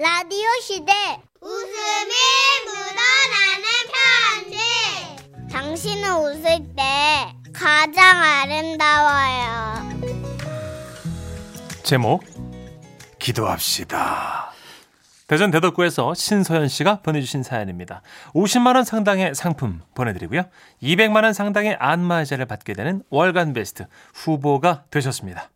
라디오 시대 웃음이 묻어나는 편지 당신은 웃을 때 가장 아름다워요 제목 기도합시다. 대전 대덕구에서 신소연 씨가 보내주신 사연입니다. 50만 원 상당의 상품 보내드리고요. 200만 원 상당의 안마의자를 받게 되는 월간 베스트 후보가 되셨습니다.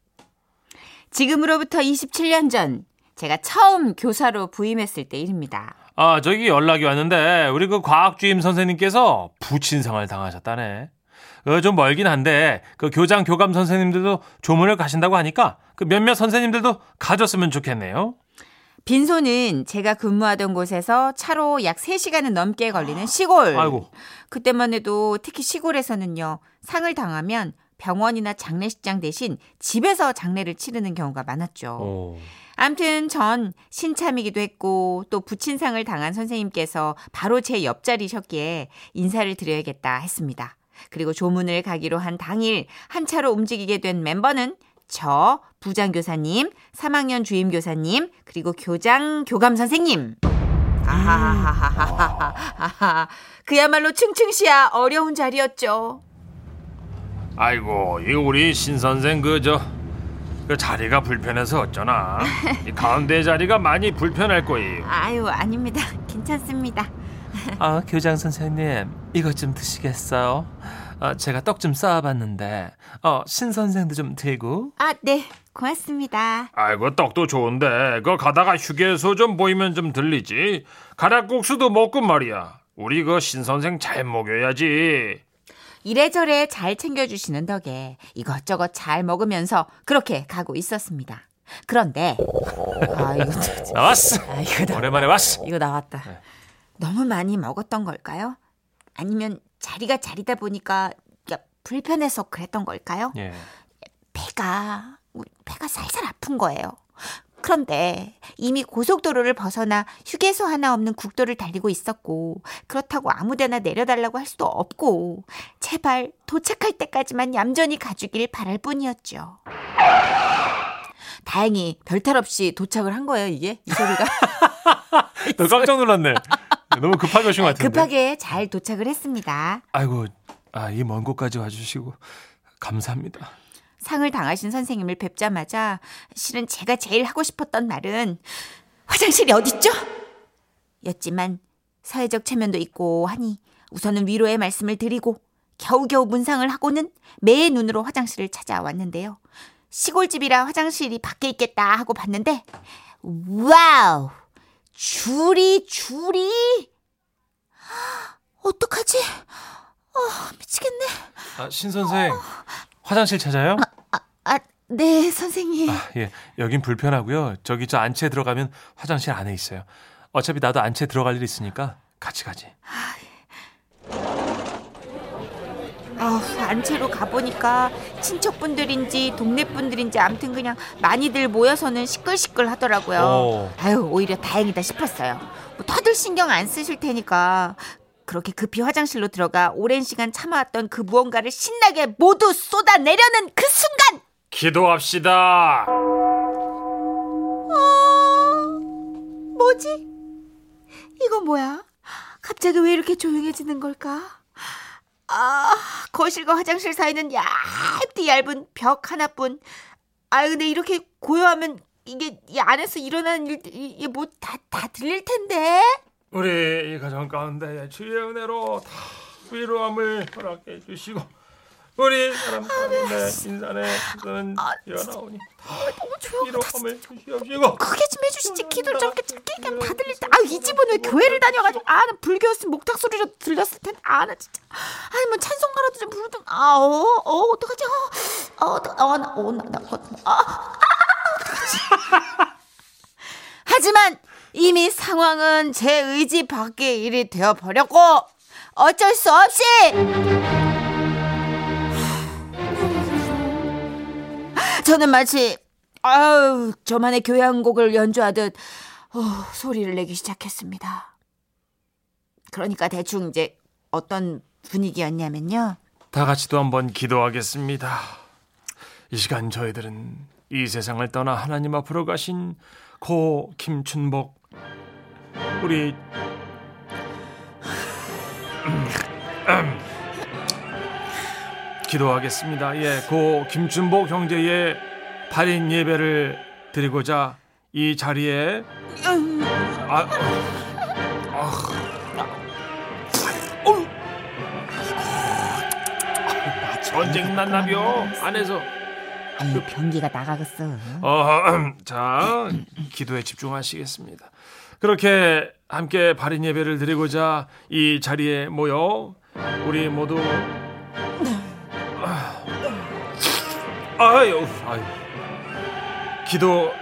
지금으로부터 27년 전 제가 처음 교사로 부임했을 때 일입니다. 아 저기 연락이 왔는데 우리 그 과학주임 선생님께서 부친상을 당하셨다네. 어, 좀 멀긴 한데 그 교장 교감 선생님들도 조문을 가신다고 하니까 그 몇몇 선생님들도 가졌으면 좋겠네요. 빈소는 제가 근무하던 곳에서 차로 약 3시간은 넘게 걸리는 시골. 아이고. 그때만 해도 특히 시골에서는요. 상을 당하면 병원이나 장례식장 대신 집에서 장례를 치르는 경우가 많았죠. 오. 암튼 전 신참이기도 했고 또 부친상을 당한 선생님께서 바로 제 옆자리셨기에 인사를 드려야겠다 했습니다. 그리고 조문을 가기로 한 당일 한 차로 움직이게 된 멤버는 저 부장교사님, 3학년 주임교사님, 그리고 교장 교감 선생님. 아하하하하하하. 그야말로 층층시야 어려운 자리였죠. 아이고 이 우리 신 선생 그저 그 자리가 불편해서 어쩌나 이 가운데 자리가 많이 불편할 거예요. 아유 아닙니다. 괜찮습니다. 아 교장 선생님 이것 좀 드시겠어요? 아, 제가 떡 좀 쌓아봤는데 어 신 선생도 좀 들고. 아 네. 고맙습니다. 아이고 떡도 좋은데 그 가다가 휴게소 좀 보이면 좀 들리지. 가락국수도 먹고 말이야. 우리 그 신 선생 잘 먹여야지. 이래저래 잘 챙겨주시는 덕에 이것저것 잘 먹으면서 그렇게 가고 있었습니다. 그런데 아 이거 또- 나왔어. 아, 이거 나, 오랜만에 왔어. 이거 나왔다. 너무 많이 먹었던 걸까요? 아니면 자리가 자리다 보니까 그러니까 불편해서 그랬던 걸까요? 예. 배가 배가 살살 아픈 거예요. 그런데 이미 고속도로를 벗어나 휴게소 하나 없는 국도를 달리고 있었고 그렇다고 아무데나 내려달라고 할 수도 없고 제발 도착할 때까지만 얌전히 가주길 바랄 뿐이었죠. 다행히 별탈 없이 도착을 한 거예요 이게 이 소리가 너 깜짝 놀랐네. 너무 급하게 오신 것 같은데. 급하게 잘 도착을 했습니다. 아이고 아 이 먼 곳까지 와주시고 감사합니다. 상을 당하신 선생님을 뵙자마자 실은 제가 제일 하고 싶었던 말은 화장실이 어딨죠? 였지만 사회적 체면도 있고 하니 우선은 위로의 말씀을 드리고 겨우겨우 문상을 하고는 매의 눈으로 화장실을 찾아왔는데요. 시골집이라 화장실이 밖에 있겠다 하고 봤는데 와우! 줄이 줄이 어떡하지? 어, 미치겠네. 아, 신 선생 화장실 찾아요? 아, 네, 선생님. 아, 예. 여긴 불편하고요. 저기 저 안채 들어가면 화장실 안에 있어요. 어차피 나도 안채 들어갈 일 있으니까 같이 가지. 아, 안채로 가보니까 친척분들인지 동네분들인지 아무튼 그냥 많이들 모여서는 시끌시끌 하더라고요. 오. 아유, 오히려 다행이다 싶었어요. 뭐 다들 신경 안 쓰실 테니까 그렇게 급히 화장실로 들어가 오랜 시간 참아왔던 그 무언가를 신나게 모두 쏟아내려는 그 순간! 기도합시다. 뭐지? 이거 뭐야? 갑자기 왜 이렇게 조용해지는 걸까? 아, 거실과 화장실 사이는 얇디 얇은 벽 하나뿐. 아, 근데 이렇게 고요하면 이게 이 안에서 일어나는 일들이 이게 뭐 다 다 들릴 텐데. 우리 이 가정 가운데 주의 은혜로 다 위로함을 허락해 주시고 우리 사람 가운데 인산에 그는 일어나오니 다. 위로함을 주시옵시고 크게 좀 해주시지 기도를 저렇게 짧게 그냥 다 들릴 때. 아, 이 집은 왜 교회를 다녀가지고 아, 나 불교였으면 목탁 소리라도 들렸을 텐데. 아, 나 진짜. 아니 뭐 찬송가라도 좀 부르든. 아, 어, 어, 어떡하지? 어, 어, 어떡, 어, 나, 어, 나, 나, 어, 아, 아, 어떡하지? 하지만 이미 상황은 제 의지 밖의 일이 되어 버렸고 어쩔 수 없이 저는 마치 아유 저만의 교회 한 곡을 연주하듯 어, 소리를 내기 시작했습니다. 그러니까 대충 이제 어떤 분위기였냐면요. 다 같이 또 한번 기도하겠습니다. 이 시간 저희들은 이 세상을 떠나 하나님 앞으로 가신 고 김춘복 우리 기도하겠습니다. 예, 고 김춘복 형제의 발인 예배를 드리고자 이 자리에 아, 아, 어우. 전쟁 났나벼 안에서 아유 변기가 나가겠어. 어, 자 기도에 집중하시겠습니다. 그렇게 함께 발인 예배를 드리고자 이 자리에 모여 우리 모두 아, 아유 아유 기도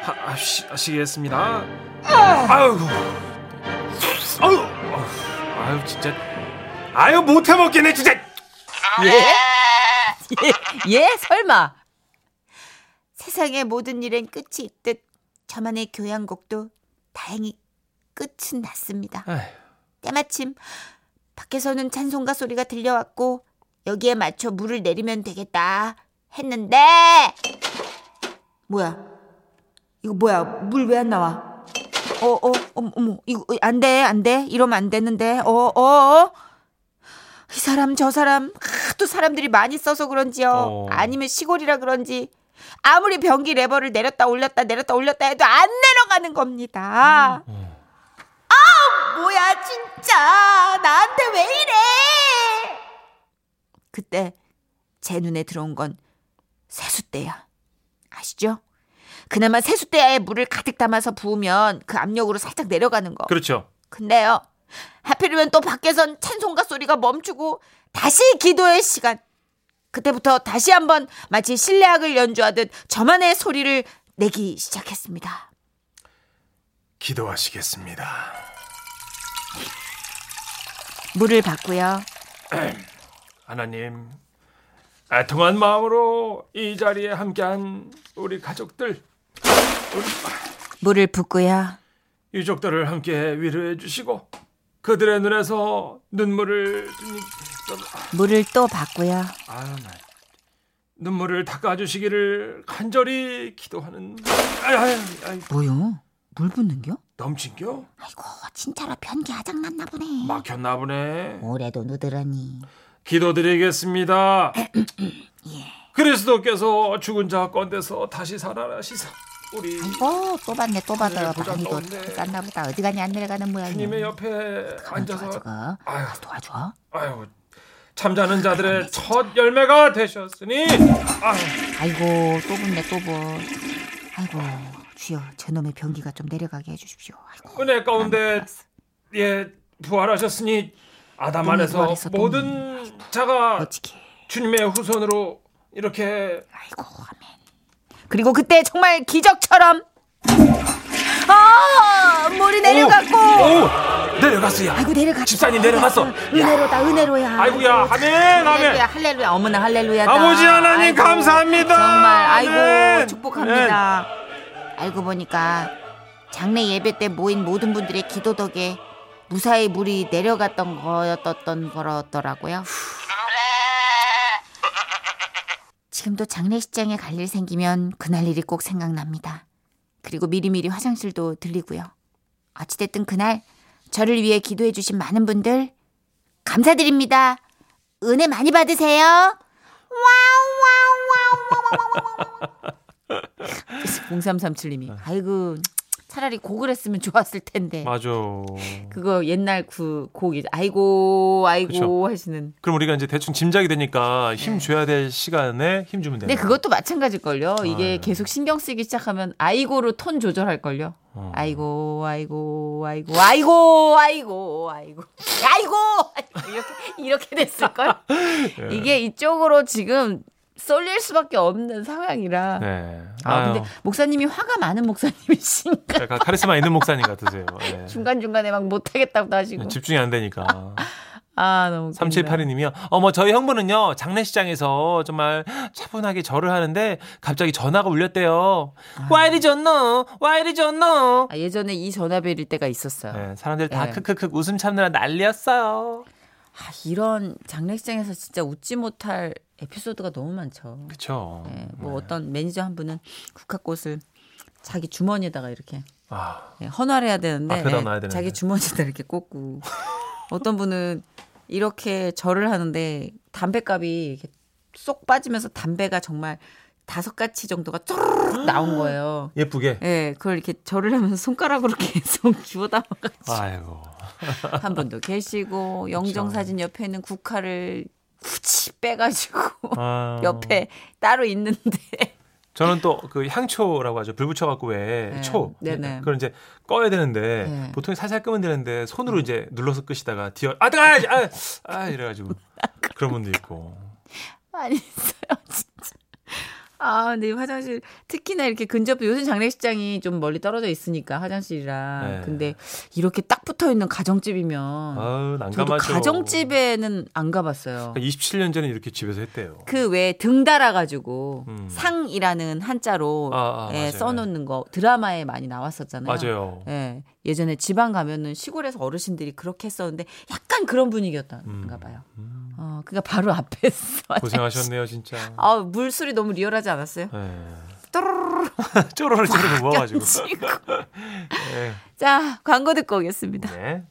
하, 하시, 하시겠습니다. 아유 아유 아유 진짜 아유 못해 먹겠네 진짜. 예? 예? 설마. 세상의 모든 일엔 끝이 있듯 저만의 교양곡도 다행히 끝은 났습니다. 아휴. 때마침 밖에서는 찬송가 소리가 들려왔고 여기에 맞춰 물을 내리면 되겠다 했는데 뭐야? 이거 뭐야? 물 왜 안 나와? 어어 어머 어머 이거 안돼 안돼 이러면 안 되는데 어어 어, 이 사람 저 사람 하도 사람들이 많이 써서 그런지요 어. 아니면 시골이라 그런지 아무리 변기 레버를 내렸다 올렸다 내렸다 올렸다 해도 안 내려가는 겁니다. 아 뭐야 진짜 나한테 왜 이래? 그때 제 눈에 들어온 건 세숫대야. 아시죠? 그나마 세숫대야에 물을 가득 담아서 부으면 그 압력으로 살짝 내려가는 거. 그렇죠. 근데요. 하필이면 또 밖에선 찬송가 소리가 멈추고 다시 기도의 시간. 그때부터 다시 한번 마치 실내악을 연주하듯 저만의 소리를 내기 시작했습니다. 기도하시겠습니다. 물을 받고요. 하나님, 애통한 마음으로 이 자리에 함께한 우리 가족들, 우리 물을 붓고요. 유족들을 함께 위로해 주시고 그들의 눈에서 눈물을 물을 또 받고요. 아유, 나 눈물을 닦아 주시기를 간절히 기도하는 아유, 아유, 아유, 뭐요? 물 붓는겨? 넘친겨? 아이고 진짜로 변기 아작났나 보네. 막혔나 보네. 올해도 누드러니. 기도드리겠습니다. 그리스도께서 죽은 자 건데서 다시 살아나시사 우리 아이고 또 받네 또 받아. 네, 많이도 가운데. 쌌나 보다. 어디 가니 안 내려가는 모양이야. 주님의 옆에 앉아서. 아유, 도와줘. 아유 잠자는 자들의 첫 열매가 되셨으니 아유, 아이고 또 붓네 또 붓. 아이고 주여 저놈의 변기가 좀 내려가게 해주십시오. 아이고, 은혜 가운데. 예 부활하셨으니 아담 안에서 부활했어. 모든 자가 어찌게. 주님의 후손으로 이렇게 아이고 아멘. 그리고 그때 정말 기적처럼 아 물이 내려갔고 오 내려갔어요. 아이고 내려갔어 집사님 내려갔어. 은혜로다 은혜로야 아이고야 아이고, 아멘 아멘. 할렐루야 어머나 할렐루야 아버지 하나님 감사합니다. 정말 아이고 아멘. 축복합니다 알고 보니까 장례 예배 때 모인 모든 분들의 기도 덕에 무사히 물이 내려갔던 거였던 거였더라고요. 지금도 장례식장에 갈 일 생기면 그날 일이 꼭 생각납니다. 그리고 미리미리 화장실도 들리고요. 어찌됐든 그날 저를 위해 기도해 주신 많은 분들 감사드립니다. 은혜 많이 받으세요 0337님이 아이고 차라리 곡을 했으면 좋았을 텐데 맞아. 그거 옛날 그 곡이 아이고 아이고 그쵸. 하시는 그럼 우리가 이제 대충 짐작이 되니까 힘 줘야 될 시간에 힘 주면 네. 되는 근데 그것도 마찬가지일 걸요 이게 아유. 계속 신경 쓰기 시작하면 아이고로 톤 조절할 걸요 어. 아이고 아이고 아이고 아이고 아이고 아이고 아이고 이렇게 이렇게 됐을 걸 예. 이게 이쪽으로 지금 쏠릴 수밖에 없는 상황이라 네. 아 아유, 근데 목사님이 화가 많은 목사님이신가 약간 카리스마 있는 목사님 같으세요. 예. 중간 중간에 막 못하겠다고 하시고 집중이 안 되니까. 아 너무 웃깁니다. 3782님이요. 어머, 저희 형부는요, 장례식장에서 정말 차분하게 절을 하는데 갑자기 전화가 울렸대요. 와 이리 줬노? 와 이리 줬노? 아, 예전에 이 전화벨일 때가 있었어요. 네, 사람들 다 네. 크크크 웃음 참느라 난리였어요. 아, 이런 장례식장에서 진짜 웃지 못할 에피소드가 너무 많죠. 그쵸. 네, 뭐 어떤 매니저 한 분은 국화꽃을 자기 주머니에다가 이렇게 아, 예, 헌활해야 되는데 놔야 되는데. 자기 주머니에다 이렇게 꽂고 어떤 분은 이렇게 절을 하는데 담배값이 이렇게 쏙 빠지면서 담배가 정말 다섯 가치 정도가 쪼르륵 나온 거예요. 예쁘게. 예, 그걸 이렇게 절을 하면서 손가락으로 계속 주워 담아가지고 아이고. 한 분도 계시고 영정 사진 옆에는 국화를 굳이 빼가지고 아. 옆에 따로 있는데 저는 또 그 향초라고 하죠. 불 붙여갖고 왜 네. 초. 네네. 그걸 이제 꺼야 되는데 네. 보통 살살 끄면 되는데 손으로 이제 눌러서 끄시다가 뒤어 아 뜨거 아, 아 이래가지고 그런 분도 있고. 많이 있어요, 진짜. 아, 근데 이 화장실 특히나 이렇게 근접 요즘 장례식장이 좀 멀리 떨어져 있으니까 화장실이랑 네. 근데 이렇게 딱 붙어 있는 가정집이면 저도 난감하죠. 가정집에는 안 가봤어요. 27년 전에 이렇게 집에서 했대요. 그 왜 등 달아가지고 음. 상이라는 한자로 아, 아, 예. 써놓는 거 드라마에 많이 나왔었잖아요. 맞아요. 예, 예전에 지방 가면은 시골에서 어르신들이 그렇게 했었는데 약간 그런 분위기였던가 봐요. 어, 그러니까 바로 앞에서 음. 고생하셨네요 진짜. 아, 물소리 너무 리얼하지 않았어요? 네. 또르르르 쪼로를 쪼로 모아가지고. 네. 자, 광고 듣고 오겠습니다. 네.